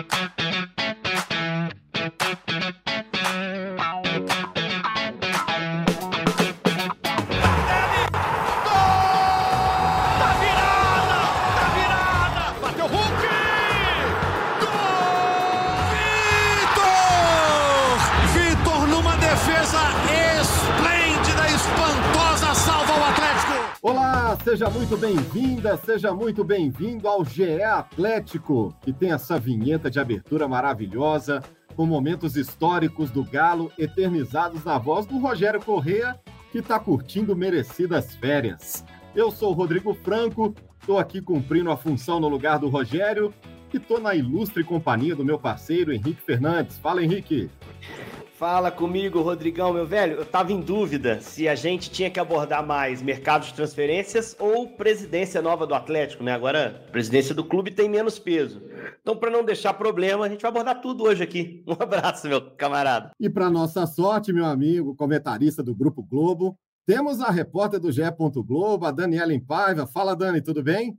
Thank you. Muito bem-vinda, seja muito bem-vindo ao GE Atlético, que tem essa vinheta de abertura maravilhosa, com momentos históricos do Galo eternizados na voz do Rogério Correa, que está curtindo merecidas férias. Eu sou o Rodrigo Franco, estou aqui cumprindo a função no lugar do Rogério e estou na ilustre companhia do meu parceiro Henrique Fernandes. Fala, Henrique! Fala comigo, Rodrigão, meu velho. Eu tava em dúvida se a gente tinha que abordar mais mercado de transferências ou presidência nova do Atlético, né? Agora, a presidência do clube tem menos peso. Então, para não deixar problema, a gente vai abordar tudo hoje aqui. Um abraço, meu camarada. E para nossa sorte, meu amigo, comentarista do Grupo Globo, temos a repórter do GE. Globo, a Daniela Impaiva. Fala, Dani, tudo bem?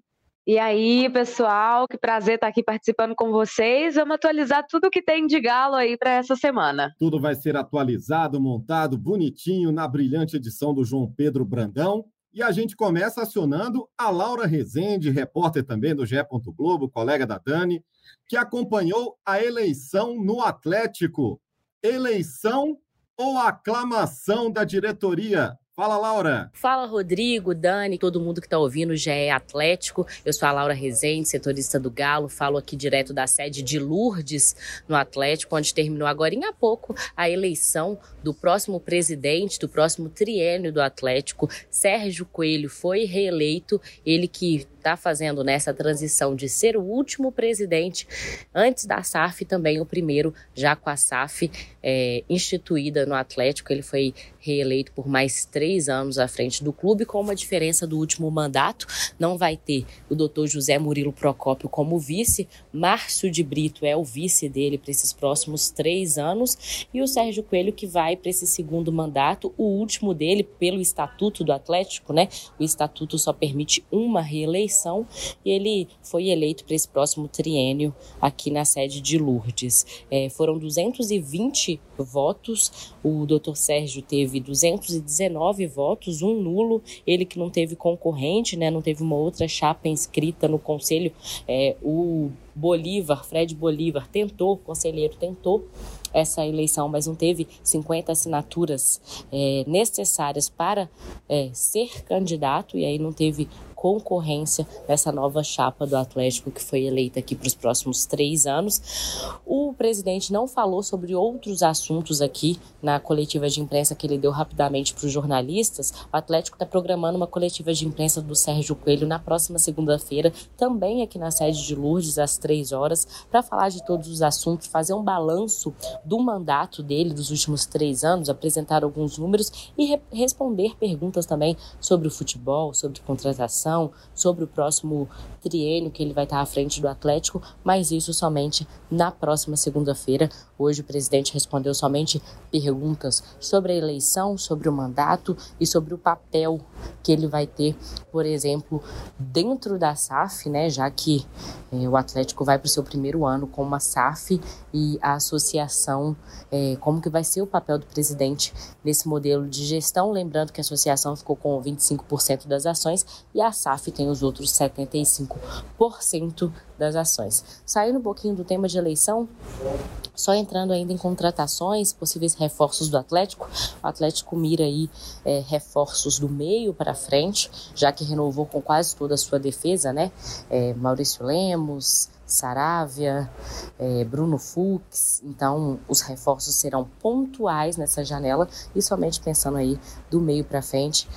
E aí, pessoal, que prazer estar aqui participando com vocês. Vamos atualizar tudo que tem de galo aí para essa semana. Tudo vai ser atualizado, montado bonitinho na brilhante edição do João Pedro Brandão. E a gente começa acionando a Laura Rezende, repórter também do GE. Globo, colega da Dani, que acompanhou a eleição no Atlético. Eleição ou aclamação da diretoria? Fala, Laura. Fala, Rodrigo, Dani, todo mundo que está ouvindo já é Atlético. Eu sou a Laura Rezende, setorista do Galo. Falo aqui direto da sede de Lourdes, no Atlético, onde terminou agora há pouco a eleição do próximo presidente, do próximo triênio do Atlético. Sérgio Coelho foi reeleito, ele que está fazendo nessa transição de ser o último presidente antes da SAF, também o primeiro, já com a SAF é, instituída no Atlético. Ele foi reeleito por mais três anos à frente do clube, com uma diferença do último mandato. Não vai ter o doutor José Murilo Procópio como vice, Márcio de Brito é o vice dele para esses próximos três anos, e o Sérgio Coelho que vai para esse segundo mandato, o último dele, pelo Estatuto do Atlético, né? O Estatuto só permite uma reeleição eleição e ele foi eleito para esse próximo triênio aqui na sede de Lourdes. É, foram 220 votos, o doutor Sérgio teve 219 votos, um nulo, ele que não teve concorrente, né, não teve uma outra chapa inscrita no conselho, é, o Bolívar, Fred Bolívar, tentou, o conselheiro tentou essa eleição, mas não teve 50 assinaturas é, necessárias para é, ser candidato e aí não teve concorrência nessa nova chapa do Atlético que foi eleita aqui para os próximos três anos. O presidente não falou sobre outros assuntos aqui na coletiva de imprensa que ele deu rapidamente para os jornalistas. O Atlético está programando uma coletiva de imprensa do Sérgio Coelho na próxima segunda-feira, também aqui na sede de Lourdes, às três horas, para falar de todos os assuntos, fazer um balanço do mandato dele dos últimos três anos, apresentar alguns números e re responder perguntas também sobre o futebol, sobre contratação sobre o próximo triênio que ele vai estar à frente do Atlético, mas isso somente na próxima segunda-feira. Hoje o presidente respondeu somente perguntas sobre a eleição, sobre o mandato e sobre o papel que ele vai ter, por exemplo, dentro da SAF, né, já que eh, o Atlético vai para o seu primeiro ano com uma SAF e a associação, eh, como que vai ser o papel do presidente nesse modelo de gestão, lembrando que a associação ficou com 25% das ações e a SAF tem os outros 75% das ações. Saindo um pouquinho do tema de eleição, só entrando ainda em contratações, possíveis reforços do Atlético. O Atlético mira aí é, reforços do meio para frente, já que renovou com quase toda a sua defesa, né? É, Maurício Lemos, Saravia, é, Bruno Fux. Então, os reforços serão pontuais nessa janela e somente pensando aí do meio para frente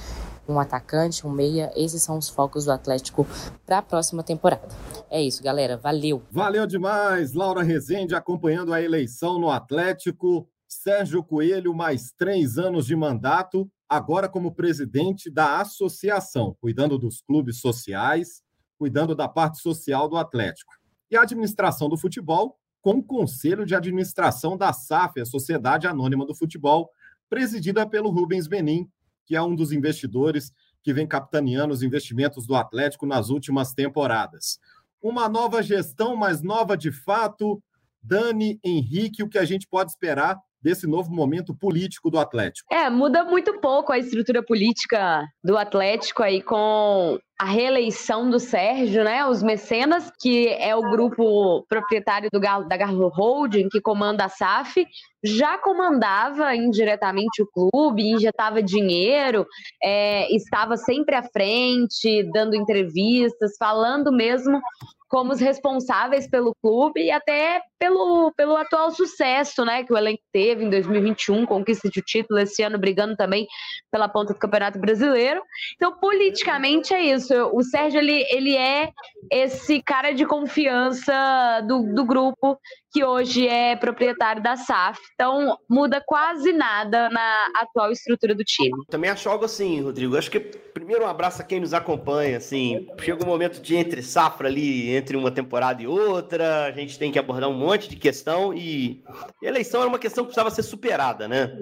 um atacante, um meia. Esses são os focos do Atlético para a próxima temporada. É isso, galera. Valeu. Valeu demais. Laura Rezende acompanhando a eleição no Atlético. Sérgio Coelho, mais três anos de mandato, agora como presidente da associação, cuidando dos clubes sociais, cuidando da parte social do Atlético. E a administração do futebol, com o conselho de administração da SAF, a Sociedade Anônima do Futebol, presidida pelo Rubens Benin, que é um dos investidores que vem capitaneando os investimentos do Atlético nas últimas temporadas. Uma nova gestão, mas nova de fato, Dani, Henrique, o que a gente pode esperar desse novo momento político do Atlético? É, muda muito pouco a estrutura política do Atlético aí com a reeleição do Sérgio, né? Os Mecenas, que é o grupo proprietário do da Galo Holding, que comanda a SAF, já comandava indiretamente o clube, injetava dinheiro, é, estava sempre à frente, dando entrevistas, falando mesmo como os responsáveis pelo clube e até pelo, pelo atual sucesso né, que o elenco teve em 2021, conquista de título, esse ano brigando também pela ponta do Campeonato Brasileiro. Então, politicamente é isso. O Sérgio ele, ele é esse cara de confiança do, do grupo que hoje é proprietário da SAF. Então, muda quase nada na atual estrutura do time. Também acho algo assim, Rodrigo. Acho que primeiro um abraço a quem nos acompanha. Assim, chega um momento de entre safra ali, entre uma temporada e outra, a gente tem que abordar um monte de questão e eleição era uma questão que precisava ser superada, né?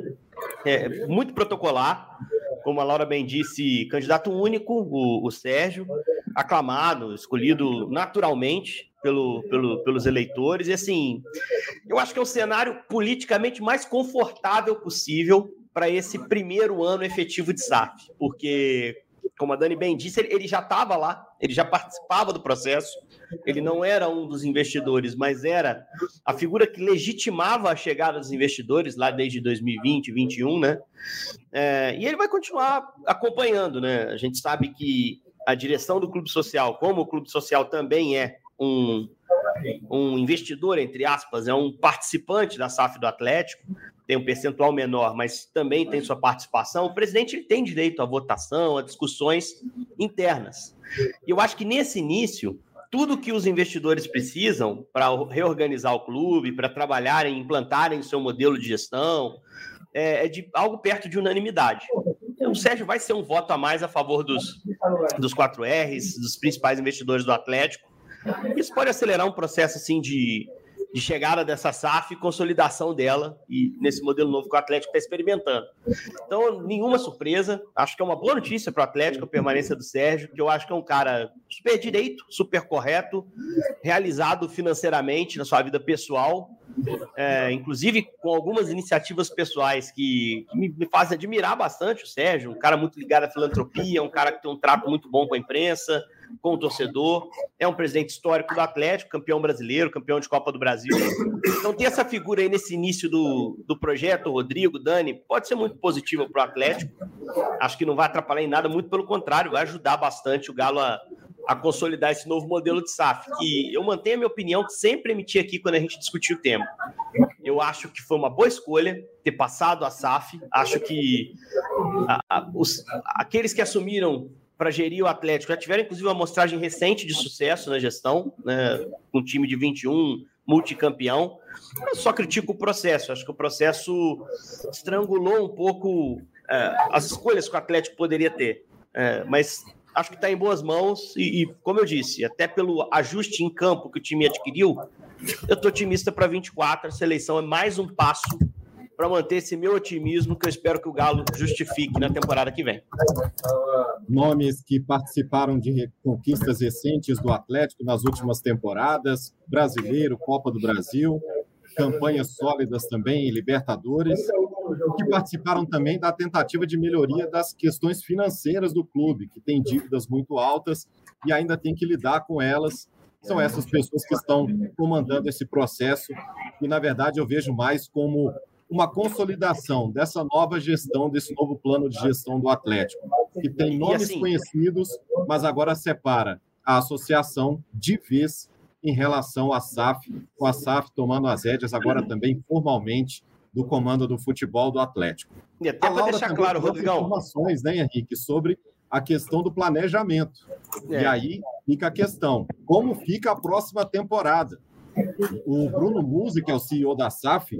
É muito protocolar como a Laura bem disse, candidato único, o, o Sérgio, aclamado, escolhido naturalmente pelo, pelo, pelos eleitores. E assim, eu acho que é o cenário politicamente mais confortável possível para esse primeiro ano efetivo de SAF, porque como a Dani bem disse, ele, já estava lá, ele já participava do processo, ele não era um dos investidores, mas era a figura que legitimava a chegada dos investidores lá desde 2020, 2021, né? É, e ele vai continuar acompanhando, né? A gente sabe que a direção do Clube Social, como o Clube Social também é um, um investidor, entre aspas, é um participante da SAF do Atlético, tem um percentual menor, mas também tem sua participação, o presidente ele tem direito à votação, a discussões internas. E eu acho que nesse início, tudo que os investidores precisam para reorganizar o clube, para trabalharem, implantarem o seu modelo de gestão, é, é, de algo perto de unanimidade. O Sérgio vai ser um voto a mais a favor dos, dos 4Rs, dos principais investidores do Atlético. Isso pode acelerar um processo assim de de chegada dessa SAF e consolidação dela, e nesse modelo novo que o Atlético está experimentando. Então, nenhuma surpresa. Acho que é uma boa notícia para o Atlético a permanência do Sérgio, que eu acho que é um cara super direito, super correto, realizado financeiramente na sua vida pessoal, é, inclusive com algumas iniciativas pessoais que, que me, me, fazem admirar bastante o Sérgio, um cara muito ligado à filantropia, um cara que tem um trato muito bom com a imprensa, com o torcedor. É um presidente histórico do Atlético, campeão brasileiro, campeão de Copa do Brasil. Então, ter essa figura aí nesse início do, do projeto, Rodrigo, Dani, pode ser muito positiva para o Atlético. Acho que não vai atrapalhar em nada, muito pelo contrário, vai ajudar bastante o Galo a, a consolidar esse novo modelo de SAF, que eu mantenho a minha opinião, que sempre emiti aqui quando a gente discutiu o tema. Eu acho que foi uma boa escolha ter passado a SAF. Acho que a, a, os, aqueles que assumiram para gerir o Atlético. Já tiveram, inclusive, uma amostragem recente de sucesso na gestão, né, um time de 21, multicampeão. Eu só critico o processo. Acho que o processo estrangulou um pouco é, as escolhas que o Atlético poderia ter. É, mas acho que está em boas mãos e, e, como eu disse, até pelo ajuste em campo que o time adquiriu, eu estou otimista para 24. A seleção é mais um passo para manter esse meu otimismo que eu espero que o Galo justifique na temporada que vem. Nomes que participaram de conquistas recentes do Atlético nas últimas temporadas, Brasileiro, Copa do Brasil, campanhas sólidas também em Libertadores, que participaram também da tentativa de melhoria das questões financeiras do clube, que tem dívidas muito altas e ainda tem que lidar com elas. São essas pessoas que estão comandando esse processo e na verdade eu vejo mais como uma consolidação dessa nova gestão, desse novo plano de gestão do Atlético, que tem nomes assim, conhecidos, mas agora separa a associação de vez em relação à SAF, com a SAF tomando as rédeas agora também formalmente do comando do futebol do Atlético. E até para deixar claro, Rodrigão. informações, né, Henrique, sobre a questão do planejamento. É. E aí fica a questão: como fica a próxima temporada? O Bruno Musi, que é o CEO da SAF,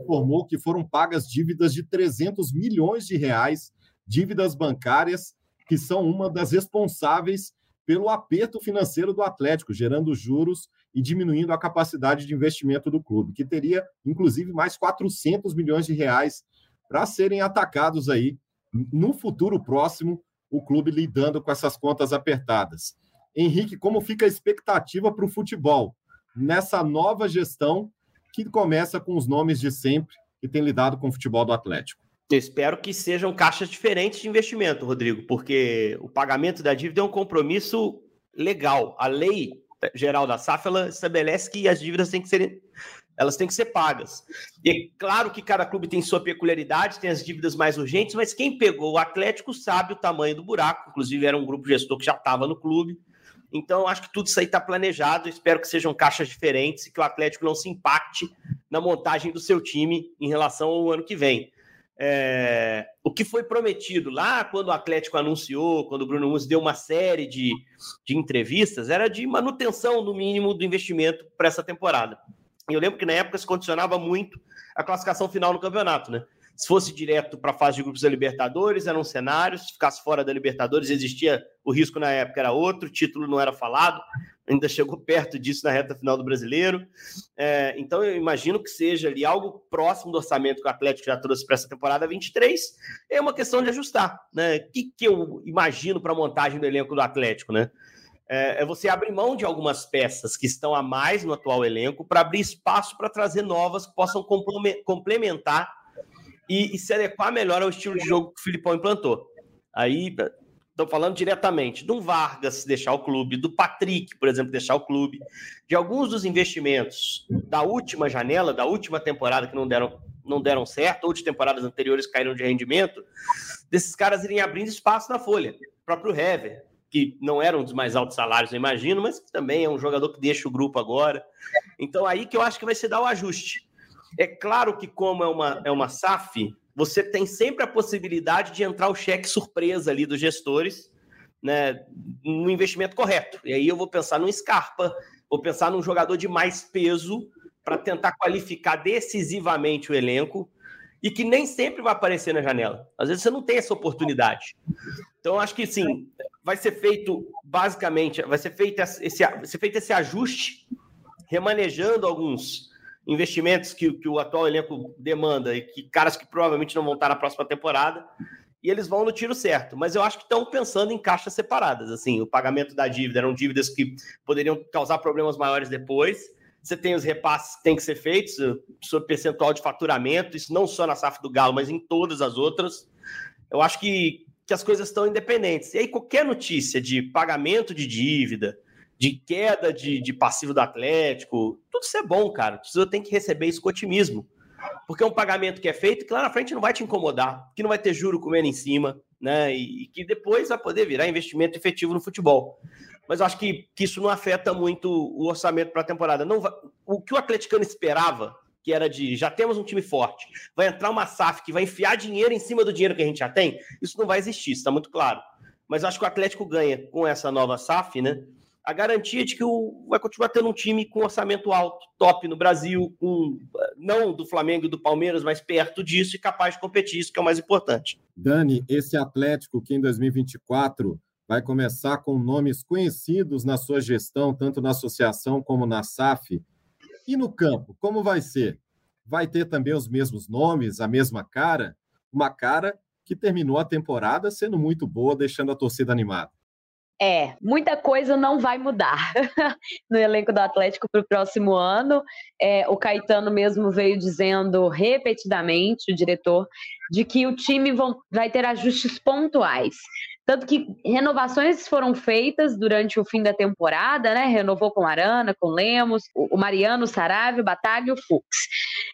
informou que foram pagas dívidas de 300 milhões de reais, dívidas bancárias, que são uma das responsáveis pelo aperto financeiro do Atlético, gerando juros e diminuindo a capacidade de investimento do clube, que teria, inclusive, mais 400 milhões de reais para serem atacados aí no futuro próximo, o clube lidando com essas contas apertadas. Henrique, como fica a expectativa para o futebol? nessa nova gestão que começa com os nomes de sempre que tem lidado com o futebol do Atlético. Eu espero que sejam caixas diferentes de investimento, Rodrigo, porque o pagamento da dívida é um compromisso legal. A lei geral da SAF ela estabelece que as dívidas têm que ser elas têm que ser pagas. E é claro que cada clube tem sua peculiaridade, tem as dívidas mais urgentes, mas quem pegou o Atlético sabe o tamanho do buraco. Inclusive, era um grupo gestor que já estava no clube. Então, acho que tudo isso aí está planejado. Espero que sejam caixas diferentes e que o Atlético não se impacte na montagem do seu time em relação ao ano que vem. É, o que foi prometido lá quando o Atlético anunciou, quando o Bruno Muniz deu uma série de, de entrevistas, era de manutenção, no mínimo, do investimento para essa temporada. E eu lembro que na época se condicionava muito a classificação final no campeonato, né? Se fosse direto para a fase de grupos da Libertadores, era um cenário. Se ficasse fora da Libertadores, existia o risco na época, era outro, o título não era falado, ainda chegou perto disso na reta final do brasileiro. É, então, eu imagino que seja ali algo próximo do orçamento que o Atlético já trouxe para essa temporada 23. É uma questão de ajustar, né? O que, que eu imagino para a montagem do elenco do Atlético, né? É, é você abrir mão de algumas peças que estão a mais no atual elenco para abrir espaço para trazer novas que possam complementar e, e, se adequar melhor ao estilo de jogo que o Filipão implantou. Aí, estou falando diretamente do Vargas deixar o clube, do Patrick, por exemplo, deixar o clube, de alguns dos investimentos da última janela, da última temporada que não deram, não deram certo, ou de temporadas anteriores caíram de rendimento, desses caras irem abrindo espaço na folha. O próprio Hever, que não era um dos mais altos salários, eu imagino, mas que também é um jogador que deixa o grupo agora. Então, aí que eu acho que vai se dar o ajuste. É claro que, como é uma, é uma SAF, você tem sempre a possibilidade de entrar o cheque surpresa ali dos gestores, né, no investimento correto. E aí eu vou pensar num Scarpa, vou pensar num jogador de mais peso para tentar qualificar decisivamente o elenco e que nem sempre vai aparecer na janela. Às vezes você não tem essa oportunidade. Então, acho que sim, vai ser feito basicamente, vai ser feito esse, vai ser feito esse ajuste, remanejando alguns investimentos que, que o atual elenco demanda e que caras que provavelmente não vão estar na próxima temporada e eles vão no tiro certo. Mas eu acho que estão pensando em caixas separadas. Assim, o pagamento da dívida eram dívidas que poderiam causar problemas maiores depois. Você tem os repasses que têm que ser feitos, sobre percentual de faturamento, isso não só na SAF do Galo, mas em todas as outras. Eu acho que, que as coisas estão independentes. E aí, qualquer notícia de pagamento de dívida, de queda de, de passivo do Atlético, tudo isso é bom, cara. Você tem que receber isso com otimismo. Porque é um pagamento que é feito que lá na frente não vai te incomodar, que não vai ter juro comendo em cima, né? E, e que depois vai poder virar investimento efetivo no futebol mas eu acho que, que isso não afeta muito o orçamento para a temporada. Não vai, o que o atleticano esperava, que era de já temos um time forte, vai entrar uma SAF que vai enfiar dinheiro em cima do dinheiro que a gente já tem, isso não vai existir, está muito claro. Mas acho que o Atlético ganha com essa nova SAF, né? A garantia de que o, vai continuar tendo um time com orçamento alto, top no Brasil, com, não do Flamengo e do Palmeiras, mas perto disso e capaz de competir, isso que é o mais importante. Dani, esse Atlético que em 2024 vai começar com nomes conhecidos na sua gestão, tanto na associação como na SAF. E no campo, como vai ser? Vai ter também os mesmos nomes, a mesma cara? Uma cara que terminou a temporada sendo muito boa, deixando a torcida animada. É, muita coisa não vai mudar no elenco do Atlético para o próximo ano. É, o Caetano mesmo veio dizendo repetidamente, o diretor, de que o time vão, vai ter ajustes pontuais. Tanto que renovações foram feitas durante o fim da temporada, né? Renovou com Arana, com Lemos, o Mariano, o Saravio, e o Fux.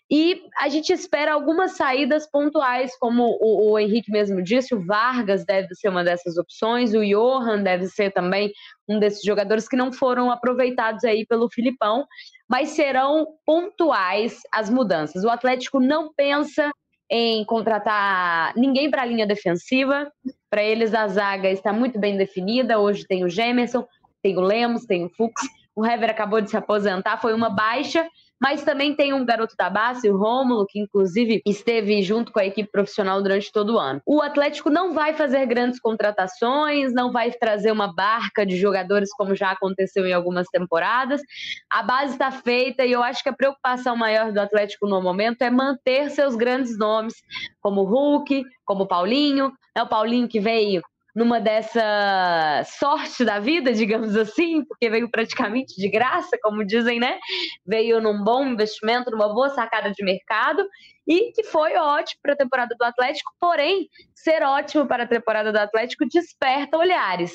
E a gente espera algumas saídas pontuais, como o, o, Henrique mesmo disse, o Vargas deve ser uma dessas opções, o Johan deve ser também um desses jogadores que não foram aproveitados aí pelo Filipão, mas serão pontuais as mudanças. O Atlético não pensa em contratar ninguém para a linha defensiva. Para eles, a zaga está muito bem definida. Hoje tem o Gemerson, tem o Lemos, tem o Fux. O Hever acabou de se aposentar, foi uma baixa, mas também tem um garoto da base, o Rômulo, que inclusive esteve junto com a equipe profissional durante todo o ano. O Atlético não vai fazer grandes contratações, não vai trazer uma barca de jogadores como já aconteceu em algumas temporadas. A base está feita e eu acho que a preocupação maior do Atlético no momento é manter seus grandes nomes, como Hulk, como Paulinho, é o Paulinho que veio numa dessa sorte da vida, digamos assim, porque veio praticamente de graça, como dizem, né? Veio num bom investimento, numa boa sacada de mercado e que foi ótimo para a temporada do Atlético, porém, ser ótimo para a temporada do Atlético desperta olhares.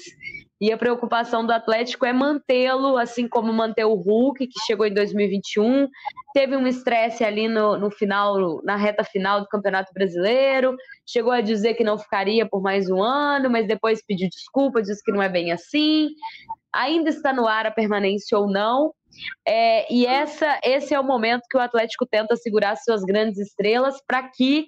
E a preocupação do Atlético é mantê-lo, assim como manter o Hulk, que chegou em 2021. Teve um estresse ali no, no final, na reta final do Campeonato Brasileiro. Chegou a dizer que não ficaria por mais um ano, mas depois pediu desculpa, disse que não é bem assim. Ainda está no ar a permanência ou não. É, e essa, esse é o momento que o Atlético tenta segurar suas grandes estrelas para que,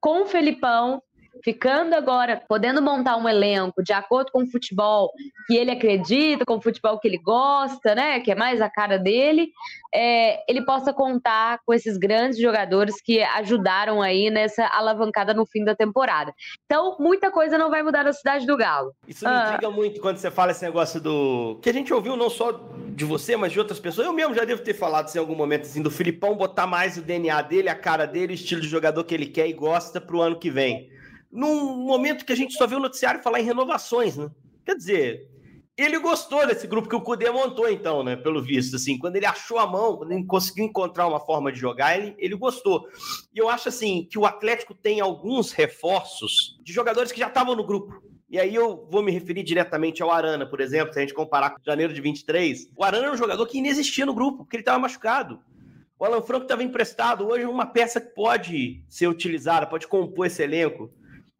com o Felipão, ficando agora, podendo montar um elenco de acordo com o futebol que ele acredita, com o futebol que ele gosta, né, que é mais a cara dele, é, ele possa contar com esses grandes jogadores que ajudaram aí nessa alavancada no fim da temporada. Então, muita coisa não vai mudar na cidade do Galo. Isso me ah. intriga muito quando você fala esse negócio do. que a gente ouviu não só de você, mas de outras pessoas. Eu mesmo já devo ter falado isso em algum momento, assim, do Filipão botar mais o DNA dele, a cara dele, o estilo de jogador que ele quer e gosta pro ano que vem num momento que a gente só vê o noticiário falar em renovações, né? Quer dizer, ele gostou desse grupo que o Cudê montou, então, né? Pelo visto, assim, quando ele achou a mão, quando ele conseguiu encontrar uma forma de jogar, ele, ele gostou. E eu acho, assim, que o Atlético tem alguns reforços de jogadores que já estavam no grupo. E aí eu vou me referir diretamente ao Arana, por exemplo, se a gente comparar com janeiro de 23. O Arana era um jogador que inexistia no grupo, porque ele estava machucado. O Alan Franco estava emprestado, hoje é uma peça que pode ser utilizada, pode compor esse elenco.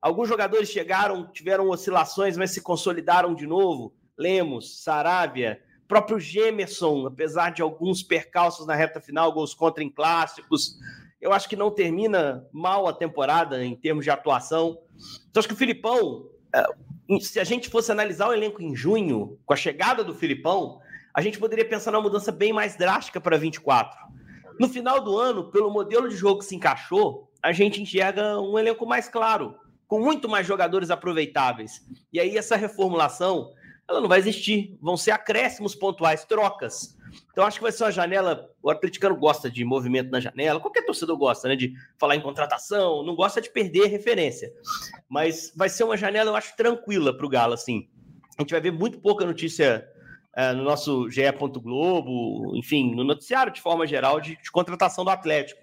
Alguns jogadores chegaram, tiveram oscilações, mas se consolidaram de novo. Lemos, Saravia, próprio Gemerson, apesar de alguns percalços na reta final, gols contra em clássicos. Eu acho que não termina mal a temporada em termos de atuação. Então, acho que o Filipão, é, se a gente fosse analisar o elenco em junho, com a chegada do Filipão, a gente poderia pensar numa mudança bem mais drástica para 24. No final do ano, pelo modelo de jogo que se encaixou, a gente enxerga um elenco mais claro, com muito mais jogadores aproveitáveis. E aí essa reformulação, ela não vai existir. Vão ser acréscimos pontuais, trocas. Então acho que vai ser uma janela. O atleticano gosta de movimento na janela, qualquer torcedor gosta, né? De falar em contratação, não gosta de perder referência. Mas vai ser uma janela, eu acho, tranquila para o Galo, assim. A gente vai ver muito pouca notícia é, no nosso GE. Globo, enfim, no noticiário de forma geral de, de contratação do Atlético.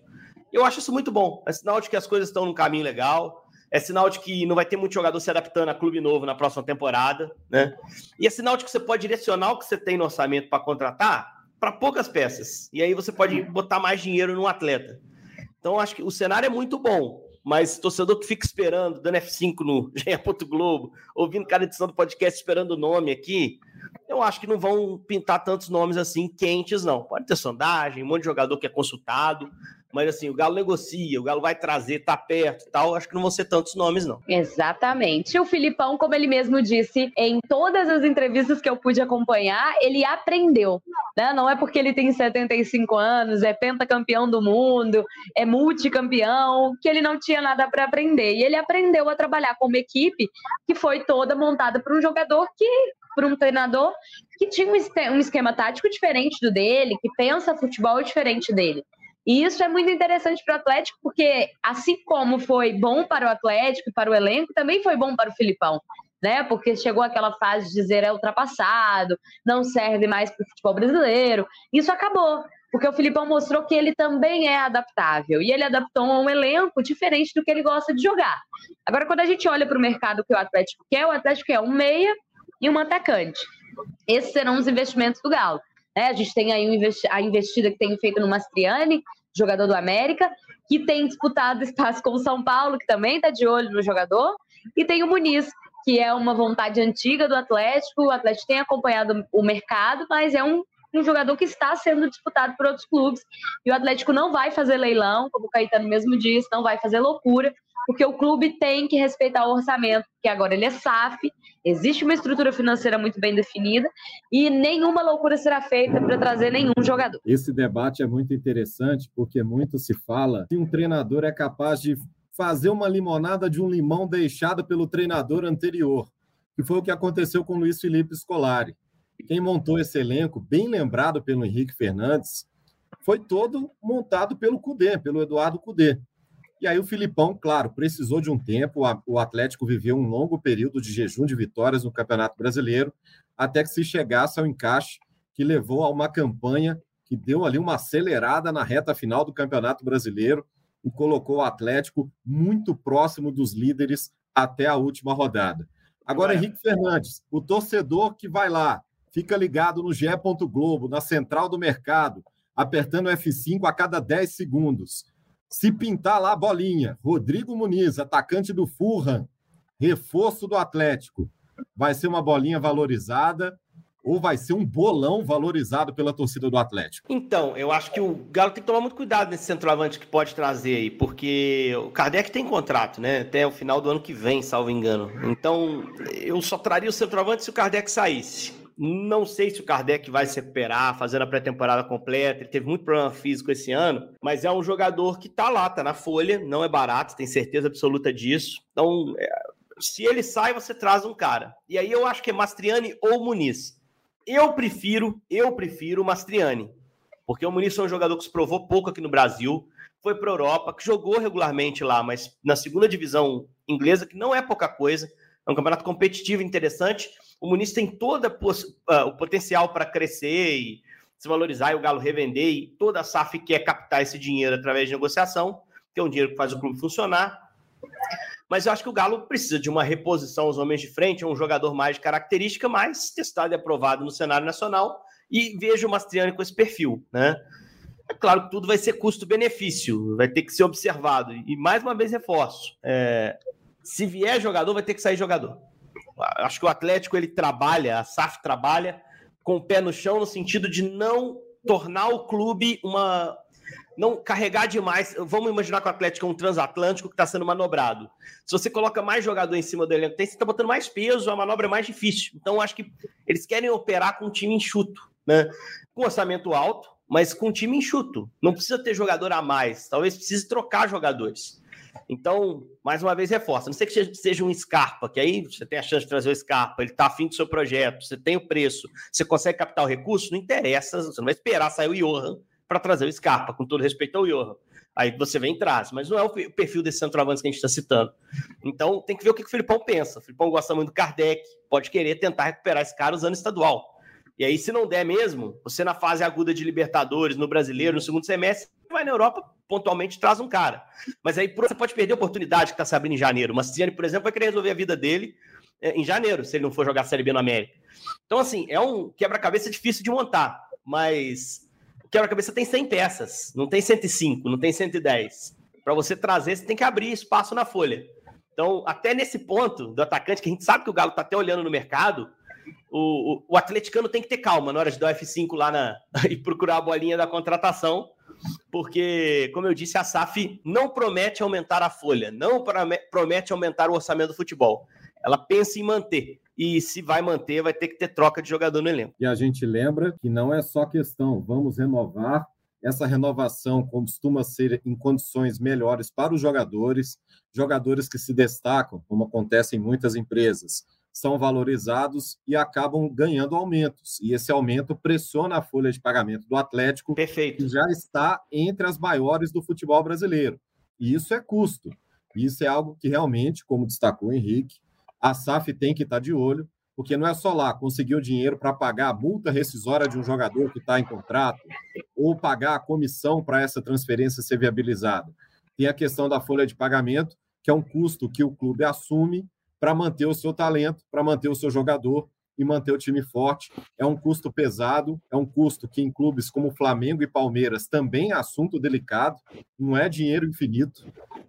Eu acho isso muito bom. É sinal de que as coisas estão num caminho legal é sinal de que não vai ter muito jogador se adaptando a clube novo na próxima temporada, né? E é sinal de que você pode direcionar o que você tem no orçamento para contratar para poucas peças. E aí você pode botar mais dinheiro num atleta. Então, acho que o cenário é muito bom, mas torcedor que fica esperando, dando F5 no GE. Globo, ouvindo cada edição do podcast esperando o nome aqui, eu acho que não vão pintar tantos nomes assim quentes, não. Pode ter sondagem, um monte de jogador que é consultado, mas assim, o Galo negocia, o Galo vai trazer, tá perto tal. Acho que não vão ser tantos nomes, não. Exatamente. O Filipão, como ele mesmo disse, em todas as entrevistas que eu pude acompanhar, ele aprendeu. Né? Não é porque ele tem 75 anos, é pentacampeão do mundo, é multicampeão, que ele não tinha nada para aprender. E ele aprendeu a trabalhar com uma equipe que foi toda montada por um jogador que por um treinador que tinha um esquema tático diferente do dele, que pensa futebol diferente dele. E isso é muito interessante para o Atlético, porque assim como foi bom para o Atlético e para o elenco, também foi bom para o Filipão. Né? Porque chegou aquela fase de dizer é ultrapassado, não serve mais para o futebol brasileiro. Isso acabou, porque o Filipão mostrou que ele também é adaptável e ele adaptou a um elenco diferente do que ele gosta de jogar. Agora, quando a gente olha para o mercado que o Atlético quer, o Atlético quer um meia e um atacante. Esses serão os investimentos do Galo. Né? A gente tem aí a investida que tem feito no Mastriani, jogador do América, que tem disputado espaço com o São Paulo, que também está de olho no jogador, e tem o Muniz, que é uma vontade antiga do Atlético. O Atlético tem acompanhado o mercado, mas é um, um jogador que está sendo disputado por outros clubes. E o Atlético não vai fazer leilão, como o Caetano mesmo disse, não vai fazer loucura, porque o clube tem que respeitar o orçamento, que agora ele é SAF, existe uma estrutura financeira muito bem definida e nenhuma loucura será feita para trazer nenhum jogador. Esse debate é muito interessante porque muito se fala que um treinador é capaz de fazer uma limonada de um limão deixado pelo treinador anterior, que foi o que aconteceu com o Luiz Felipe Scolari. Quem montou esse elenco, bem lembrado pelo Henrique Fernandes, foi todo montado pelo Cudê, pelo Eduardo Cudê. E aí o Filipão, claro, precisou de um tempo. O Atlético viveu um longo período de jejum de vitórias no Campeonato Brasileiro, até que se chegasse ao encaixe que levou a uma campanha que deu ali uma acelerada na reta final do Campeonato Brasileiro e colocou o Atlético muito próximo dos líderes até a última rodada. Agora, Henrique Fernandes, o torcedor que vai lá, fica ligado no GE. Globo, na central do mercado, apertando F5 a cada 10 segundos. Se pintar lá a bolinha, Rodrigo Muniz, atacante do Fulham, reforço do Atlético, vai ser uma bolinha valorizada ou vai ser um bolão valorizado pela torcida do Atlético? Então, eu acho que o Galo tem que tomar muito cuidado nesse centroavante que pode trazer aí, porque o Kardec tem contrato, né? Até o final do ano que vem, salvo engano. Então, eu só traria o centroavante se o Kardec saísse. Não sei se o Kardec vai se recuperar, fazendo a pré-temporada completa. Ele teve muito problema físico esse ano, mas é um jogador que tá lá, tá na folha, não é barato, tem certeza absoluta disso. Então, é, se ele sai, você traz um cara. E aí eu acho que é Mastriani ou Muniz. Eu prefiro, eu prefiro o Mastriani. Porque o Muniz é um jogador que se provou pouco aqui no Brasil, foi para a Europa, que jogou regularmente lá, mas na segunda divisão inglesa, que não é pouca coisa, é um campeonato competitivo interessante. O Muniz tem todo uh, o potencial para crescer e se valorizar e o Galo revender, e toda a SAF quer captar esse dinheiro através de negociação, que é um dinheiro que faz o clube funcionar. Mas eu acho que o Galo precisa de uma reposição aos homens de frente, um jogador mais de característica, mais testado e aprovado no cenário nacional. E vejo o Mastriani com esse perfil, né? É claro que tudo vai ser custo-benefício, vai ter que ser observado. E mais uma vez reforço: é, se vier jogador, vai ter que sair jogador. Acho que o Atlético ele trabalha, a SAF trabalha com o pé no chão no sentido de não tornar o clube uma, não carregar demais. Vamos imaginar que o Atlético é um transatlântico que está sendo manobrado. Se você coloca mais jogador em cima do elenco, você está botando mais peso, a manobra é mais difícil. Então, acho que eles querem operar com um time enxuto, né? Com orçamento alto, mas com um time enxuto. Não precisa ter jogador a mais, talvez precise trocar jogadores. Então, mais uma vez, reforça. Não sei que seja um Scarpa, que aí você tem a chance de trazer o Scarpa, ele está afim do seu projeto, você tem o preço, você consegue captar o recurso, não interessa, você não vai esperar sair o Johan para trazer o Scarpa, com todo respeito ao Johan. Aí você vem e traz, mas não é o perfil desse centroavante que a gente está citando. Então tem que ver o que o Filipão pensa. O Filipão gosta muito do Kardec, pode querer tentar recuperar esse cara usando estadual. E aí, se não der mesmo, você na fase aguda de Libertadores, no brasileiro, no segundo semestre, vai na Europa, pontualmente traz um cara. Mas aí você pode perder a oportunidade que está se abrindo em janeiro. O Mastriani, por exemplo, vai querer resolver a vida dele é, em janeiro, se ele não for jogar a Série B no América. Então, assim, é um quebra-cabeça difícil de montar, mas quebra-cabeça tem 100 peças, não tem 105, não tem 110. Para você trazer, você tem que abrir espaço na folha. Então, até nesse ponto do atacante, que a gente sabe que o Galo está até olhando no mercado, o, o, o, atleticano tem que ter calma na hora de dar o F5 lá na, e procurar a bolinha da contratação, porque, como eu disse, a SAF não promete aumentar a folha, não promete aumentar o orçamento do futebol. Ela pensa em manter e se vai manter, vai ter que ter troca de jogador no elenco. E a gente lembra que não é só questão, vamos renovar. Essa renovação costuma ser em condições melhores para os jogadores, jogadores que se destacam, como acontece em muitas empresas, são valorizados e acabam ganhando aumentos. E esse aumento pressiona a folha de pagamento do Atlético, Perfeito. que já está entre as maiores do futebol brasileiro. E isso é custo. Isso é algo que realmente, como destacou o Henrique, a SAF tem que estar de olho, porque não é só lá conseguir o dinheiro para pagar a multa rescisória de um jogador que está em contrato, ou pagar a comissão para essa transferência ser viabilizada. Tem a questão da folha de pagamento, que é um custo que o clube assume para manter o seu talento, para manter o seu jogador e manter o time forte. É um custo pesado, é um custo que em clubes como Flamengo e Palmeiras também é assunto delicado, não é dinheiro infinito,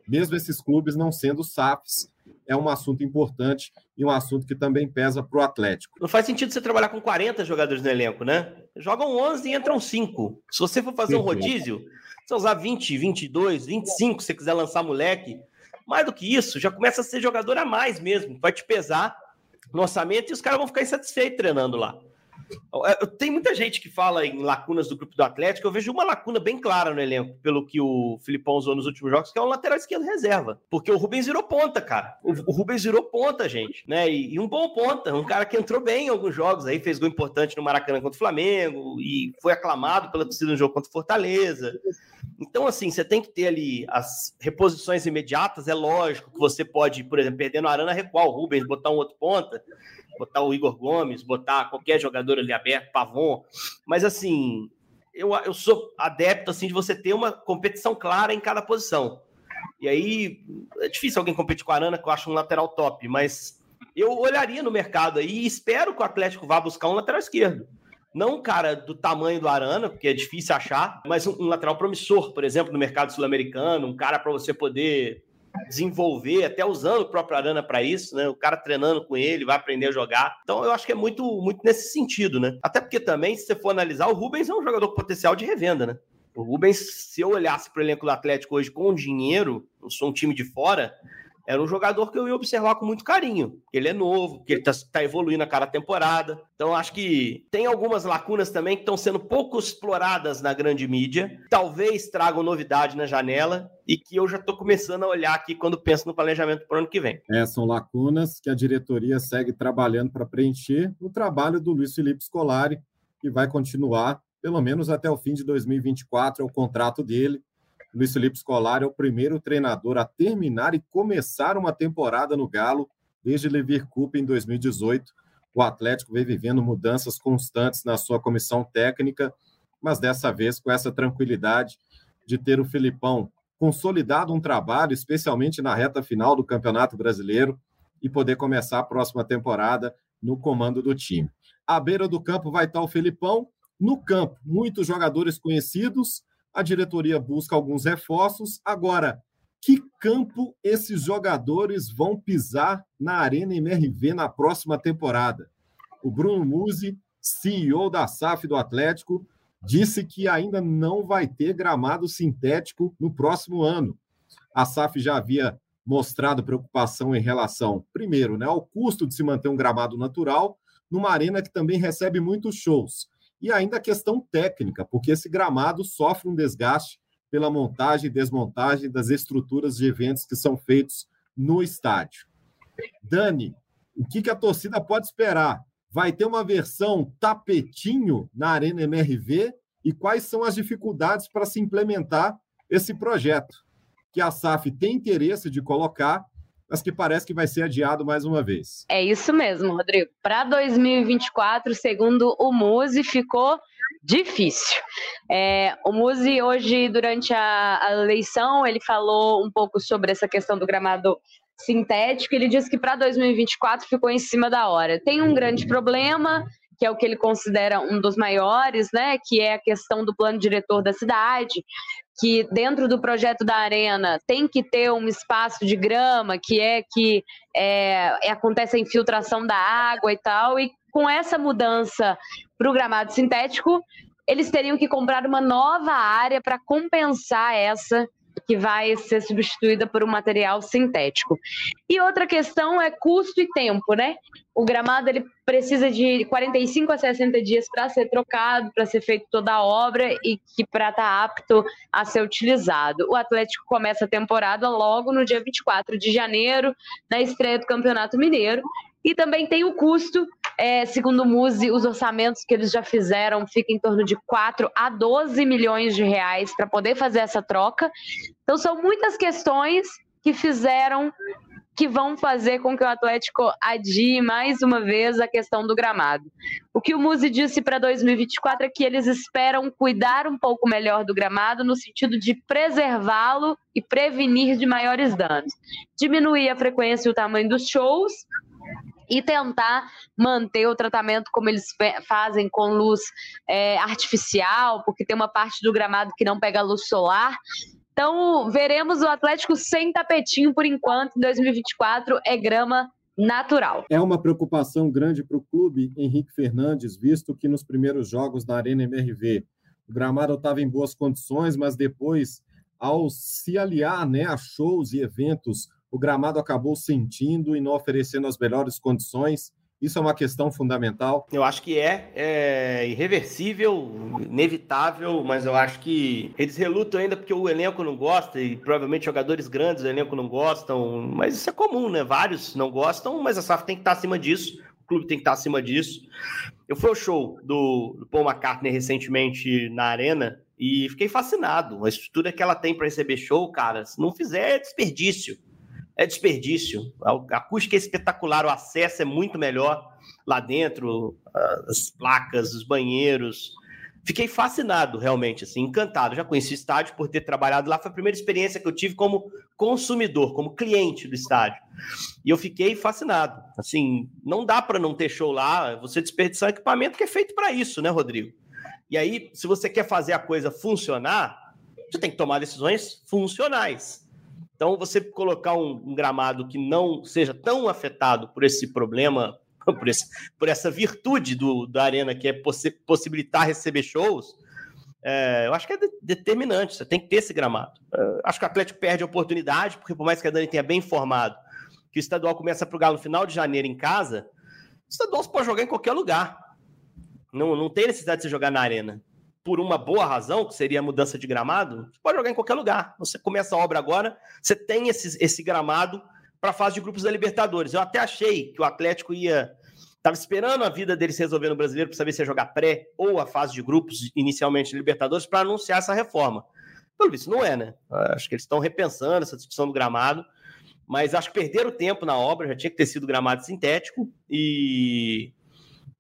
mesmo esses clubes não sendo SAFs, é um assunto importante e um assunto que também pesa para o Atlético. Não faz sentido você trabalhar com 40 jogadores no elenco, né? Jogam 11 e entram 5. Se você for fazer um rodízio, você usar 20, 22, 25, se você quiser lançar moleque, mais do que isso, já começa a ser jogador a mais mesmo. Vai te pesar no orçamento e os caras vão ficar insatisfeitos treinando lá. Tem muita gente que fala em lacunas do grupo do Atlético. Eu vejo uma lacuna bem clara no elenco, pelo que o Filipão usou nos últimos jogos, que é o lateral esquerdo reserva. Porque o Rubens virou ponta, cara. O, Rubens virou ponta, gente. Né? E, e, um bom ponta, um cara que entrou bem em alguns jogos aí, fez gol importante no Maracanã contra o Flamengo e foi aclamado pela torcida no jogo contra o Fortaleza. Então, assim, você tem que ter ali as reposições imediatas. É lógico que você pode, por exemplo, perdendo a Arana, recuar o Rubens, botar um outro ponta botar o Igor Gomes, botar qualquer jogador ali aberto, Pavon. Mas assim, eu, eu sou adepto assim de você ter uma competição clara em cada posição. E aí é difícil alguém competir com a Arana, que eu acho um lateral top, mas eu olharia no mercado aí e espero que o Atlético vá buscar um lateral esquerdo. Não um cara do tamanho do Arana, porque é difícil achar, mas um, um lateral promissor, por exemplo, no mercado sul-americano, um cara para você poder desenvolver, até usando o próprio Arana para isso, né? O cara treinando com ele, vai aprender a jogar. Então eu acho que é muito, muito nesse sentido, né? Até porque também, se você for analisar, o Rubens é um jogador com potencial de revenda, né? O Rubens, se eu olhasse para o elenco do Atlético hoje com dinheiro, eu sou um time de fora, era um jogador que eu ia observar com muito carinho. Ele é novo, que ele está tá evoluindo a cada temporada. Então, acho que tem algumas lacunas também que estão sendo pouco exploradas na grande mídia. Talvez tragam novidade na janela e que eu já estou começando a olhar aqui quando penso no planejamento para o ano que vem. É, são lacunas que a diretoria segue trabalhando para preencher o trabalho do Luiz Felipe Scolari, que vai continuar pelo menos até o fim de 2024, é o contrato dele. Luiz Felipe Scolari é o primeiro treinador a terminar e começar uma temporada no Galo desde Leverkusen em 2018. O Atlético vem vivendo mudanças constantes na sua comissão técnica, mas dessa vez com essa tranquilidade de ter o Filipão consolidado um trabalho, especialmente na reta final do Campeonato Brasileiro, e poder começar a próxima temporada no comando do time. À beira do campo vai estar o Filipão, no campo, muitos jogadores conhecidos, a diretoria busca alguns reforços. Agora, que campo esses jogadores vão pisar na Arena MRV na próxima temporada? O Bruno Musi, CEO da SAF do Atlético, disse que ainda não vai ter gramado sintético no próximo ano. A SAF já havia mostrado preocupação em relação, primeiro, né, ao custo de se manter um gramado natural numa arena que também recebe muitos shows. E ainda a questão técnica, porque esse gramado sofre um desgaste pela montagem e desmontagem das estruturas de eventos que são feitos no estádio. Dani, o que, a torcida pode esperar? Vai ter uma versão tapetinho na Arena MRV? E quais são as dificuldades para se implementar esse projeto? Que a SAF tem interesse de colocar, mas que parece que vai ser adiado mais uma vez. É isso mesmo, Rodrigo. Para 2024, segundo o Muse, ficou difícil. É, o Muzi hoje, durante a, a, eleição, ele falou um pouco sobre essa questão do gramado sintético. Ele disse que para 2024 ficou em cima da hora. Tem um grande problema que é o que ele considera um dos maiores, né, que é a questão do plano diretor da cidade, que dentro do projeto da arena tem que ter um espaço de grama, que é que é, é acontece a infiltração da água e tal, e com essa mudança para o gramado sintético, eles teriam que comprar uma nova área para compensar essa que vai ser substituída por um material sintético. E outra questão é custo e tempo, né? O gramado ele precisa de 45 a 60 dias para ser trocado, para ser feito toda a obra e que para estar tá apto a ser utilizado. O Atlético começa a temporada logo no dia 24 de janeiro, na estreia do Campeonato Mineiro, e também tem o custo, é, segundo o Muse, os orçamentos que eles já fizeram ficam em torno de 4 a 12 milhões de reais para poder fazer essa troca. Então são muitas questões que fizeram que vão fazer com que o Atlético adie mais uma vez a questão do gramado. O que o Musi disse para 2024 é que eles esperam cuidar um pouco melhor do gramado no sentido de preservá-lo e prevenir de maiores danos. Diminuir a frequência e o tamanho dos shows e tentar manter o tratamento como eles fazem com luz é, artificial, porque tem uma parte do gramado que não pega luz solar. Então, veremos o Atlético sem tapetinho por enquanto. Em 2024 é grama natural. É uma preocupação grande para o clube, Henrique Fernandes, visto que nos primeiros jogos da Arena MRV o gramado estava em boas condições, mas depois, ao se aliar né, a shows e eventos o gramado acabou sentindo e não oferecendo as melhores condições Isso é uma questão fundamental. Eu acho que é, é, irreversível, inevitável, mas eu acho que eles relutam ainda porque o elenco não gosta e provavelmente jogadores grandes do elenco não gostam, mas isso é comum, né? Vários não gostam, mas a SAF tem que estar acima disso, o clube tem que estar acima disso. Eu fui ao show do, do Paul McCartney recentemente na Arena e fiquei fascinado. A estrutura que ela tem para receber show, cara, se não fizer é desperdício é desperdício. A acústica é espetacular, o acesso é muito melhor lá dentro, as placas, os banheiros. Fiquei fascinado, realmente, assim, encantado. Já conheci o estádio por ter trabalhado lá. Foi a primeira experiência que eu tive como consumidor, como cliente do estádio. E eu fiquei fascinado. Assim, não dá para não ter show lá, você desperdiçar equipamento que é feito para isso, né, Rodrigo? E aí, se você quer fazer a coisa funcionar, você tem que tomar decisões funcionais. Então, você colocar um, um, gramado que não seja tão afetado por esse problema, por, esse, por essa virtude do, da arena, que é possi possibilitar receber shows, é, eu acho que é de, determinante. Você tem que ter esse gramado. É, acho que o Atlético perde a oportunidade, porque por mais que a Dani tenha bem informado que o estadual começa para o Galo no final de janeiro em casa, o estadual você pode jogar em qualquer lugar. Não, não tem necessidade de você jogar na arena por uma boa razão, que seria a mudança de gramado, você pode jogar em qualquer lugar. Você começa a obra agora, você tem esse, esse gramado para a fase de grupos da Libertadores. Eu até achei que o Atlético ia. Estava esperando a vida dele se resolver no brasileiro para saber se ia jogar pré ou a fase de grupos, inicialmente de Libertadores, para anunciar essa reforma. Pelo visto, não é, né? Acho que eles estão repensando essa discussão do gramado, mas acho que perderam tempo na obra, já tinha que ter sido gramado sintético e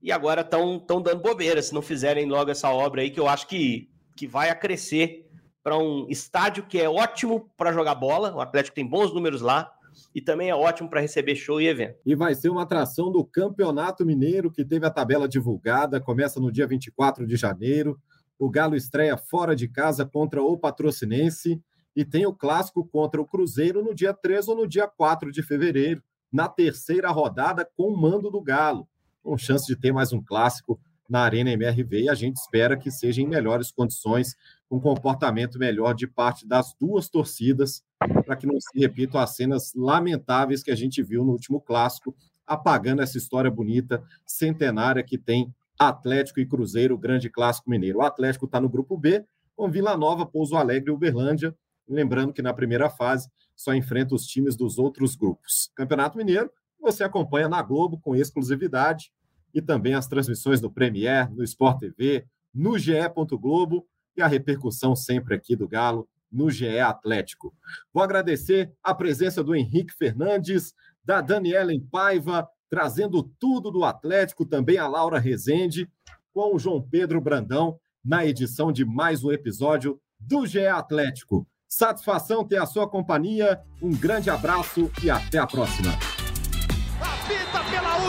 e agora estão dando bobeira se não fizerem logo essa obra aí, que eu acho que, que vai a crescer para um estádio que é ótimo para jogar bola. O Atlético tem bons números lá e também é ótimo para receber show e evento. E vai ser uma atração do Campeonato Mineiro, que teve a tabela divulgada, começa no dia 24 de janeiro. O Galo estreia fora de casa contra o Patrocinense e tem o clássico contra o Cruzeiro no dia 3 ou no dia 4 de fevereiro, na terceira rodada com o mando do Galo com chance de ter mais um clássico na Arena MRV e a gente espera que seja em melhores condições, com comportamento melhor de parte das duas torcidas, para que não se repitam as cenas lamentáveis que a gente viu no último clássico, apagando essa história bonita, centenária que tem Atlético e Cruzeiro, grande clássico mineiro. O Atlético está no grupo B, com Vila Nova, Pouso Alegre e Uberlândia. Lembrando que na primeira fase só enfrenta os times dos outros grupos. Campeonato Mineiro você acompanha na Globo com exclusividade e também as transmissões no Premier, no Sport TV, no GE. Globo e a repercussão sempre aqui do Galo no GE Atlético. Vou agradecer a presença do Henrique Fernandes, da Daniela Paiva, trazendo tudo do Atlético, também a Laura Rezende, com o João Pedro Brandão, na edição de mais um episódio do GE Atlético. Satisfação ter a sua companhia, um grande abraço e até a próxima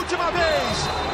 última vez.